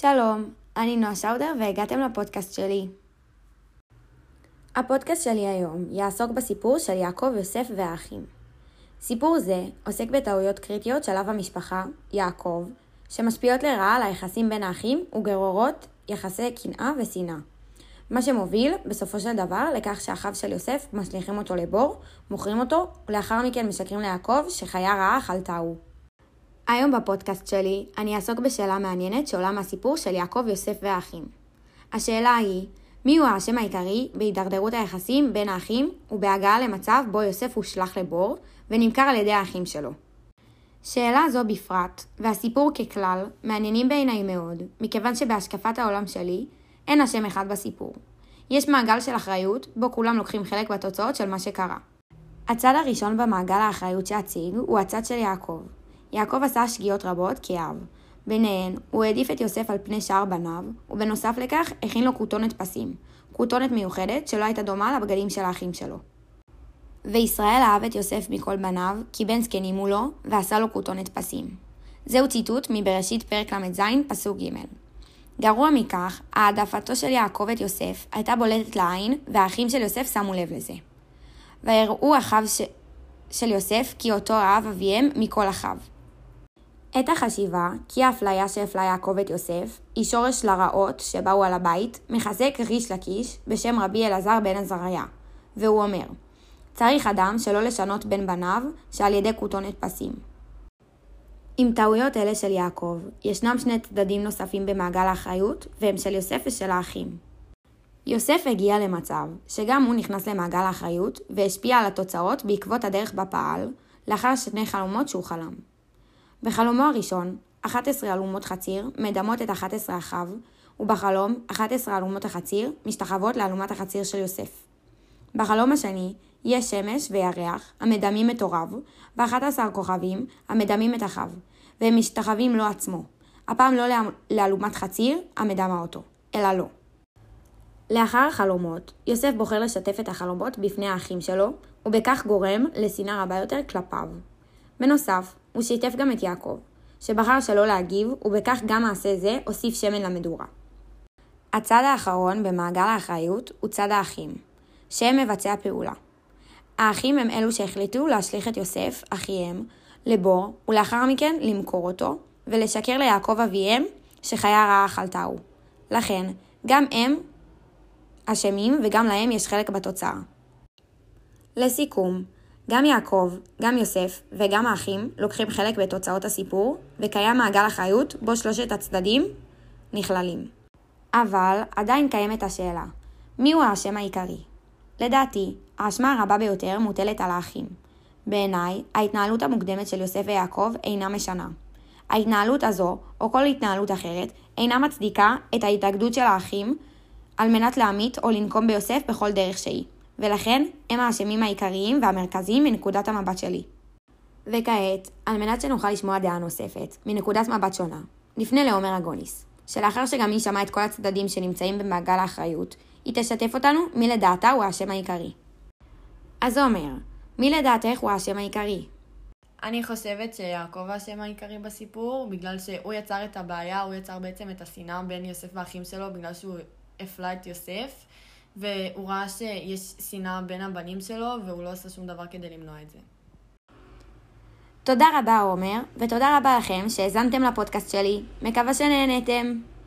שלום, אני נועה שאודר והגעתם לפודקאסט שלי. הפודקאסט שלי היום יעסוק בסיפור של יעקב, יוסף והאחים. סיפור זה עוסק בטעויות קריטיות של אב המשפחה, יעקב, שמשפיעות לרעה על היחסים בין האחים וגרורות יחסי קנאה ושנאה. מה שמוביל, בסופו של דבר, לכך שאחיו של יוסף משליכים אותו לבור, מוכרים אותו, ולאחר מכן משקרים ליעקב שחיה רעה חלתה הוא. היום בפודקאסט שלי אני אעסוק בשאלה מעניינת שעולה מהסיפור של יעקב, יוסף והאחים. השאלה היא, מי הוא האשם העיקרי בהידרדרות היחסים בין האחים ובהגעה למצב בו יוסף הושלך לבור ונמכר על ידי האחים שלו? שאלה זו בפרט, והסיפור ככלל, מעניינים בעיניי מאוד, מכיוון שבהשקפת העולם שלי, אין אשם אחד בסיפור. יש מעגל של אחריות, בו כולם לוקחים חלק בתוצאות של מה שקרה. הצד הראשון במעגל האחריות שאציג הוא הצד של יעקב, יעקב עשה שגיאות רבות כאב. ביניהן, הוא העדיף את יוסף על פני שאר בניו, ובנוסף לכך, הכין לו כותונת פסים. כותונת מיוחדת שלא הייתה דומה לבגדים של האחים שלו. וישראל אהב את יוסף מכל בניו, כי בן זקנים הוא לו, ועשה לו כותונת פסים. זהו ציטוט מבראשית פרק ל"ז, פסוק ג'. גרוע מכך, העדפתו של יעקב את יוסף הייתה בולטת לעין, והאחים של יוסף שמו לב לזה. ויראו אחיו ש... של יוסף כי אותו אהב אביהם מכל אחיו. את החשיבה כי האפליה שהפלה יעקב את יוסף היא שורש לרעות שבאו על הבית, מחזק ריש לקיש בשם רבי אלעזר בן עזריה, והוא אומר צריך אדם שלא לשנות בין בניו שעל ידי כותונת פסים. עם טעויות אלה של יעקב, ישנם שני צדדים נוספים במעגל האחריות, והם של יוסף ושל האחים. יוסף הגיע למצב שגם הוא נכנס למעגל האחריות והשפיע על התוצאות בעקבות הדרך בה פעל, לאחר שני חלומות שהוא חלם. בחלומו הראשון, 11 אלומות חציר מדמות את 11 אחיו, ובחלום, 11 אלומות החציר משתחוות לאלומת החציר של יוסף. בחלום השני, יש שמש וירח המדמים את הוריו, ו-11 כוכבים המדמים את אחיו, והם משתחווים לו עצמו. הפעם לא לאלומת חציר המדמה אותו, אלא לו. לאחר החלומות, יוסף בוחר לשתף את החלומות בפני האחים שלו, ובכך גורם לשנאה רבה יותר כלפיו. בנוסף, הוא שיתף גם את יעקב, שבחר שלא להגיב, ובכך גם מעשה זה הוסיף שמן למדורה. הצד האחרון במעגל האחריות הוא צד האחים, שהם מבצעי הפעולה. האחים הם אלו שהחליטו להשליך את יוסף, אחיהם, לבור, ולאחר מכן למכור אותו, ולשקר ליעקב אביהם שחיה רעה אכלתהו. לכן, גם הם אשמים וגם להם יש חלק בתוצאה. לסיכום, גם יעקב, גם יוסף וגם האחים לוקחים חלק בתוצאות הסיפור, וקיים מעגל אחריות בו שלושת הצדדים נכללים. אבל עדיין קיימת השאלה, מיהו האשם העיקרי? לדעתי, האשמה הרבה ביותר מוטלת על האחים. בעיניי, ההתנהלות המוקדמת של יוסף ויעקב אינה משנה. ההתנהלות הזו, או כל התנהלות אחרת, אינה מצדיקה את ההתאגדות של האחים על מנת להמית או לנקום ביוסף בכל דרך שהיא. ולכן הם האשמים העיקריים והמרכזיים מנקודת המבט שלי. וכעת, על מנת שנוכל לשמוע דעה נוספת, מנקודת מבט שונה, נפנה לעומר אגוניס, שלאחר שגם היא שמעה את כל הצדדים שנמצאים במעגל האחריות, היא תשתף אותנו מי לדעתה הוא האשם העיקרי. אז עומר, מי לדעתך הוא האשם העיקרי? אני חושבת שיעקב האשם העיקרי בסיפור, בגלל שהוא יצר את הבעיה, הוא יצר בעצם את השנאה בין יוסף והאחים שלו, בגלל שהוא הפלה את יוסף. והוא ראה שיש שנאה בין הבנים שלו, והוא לא עשה שום דבר כדי למנוע את זה. תודה רבה עומר, ותודה רבה לכם שהאזנתם לפודקאסט שלי. מקווה שנהנתם.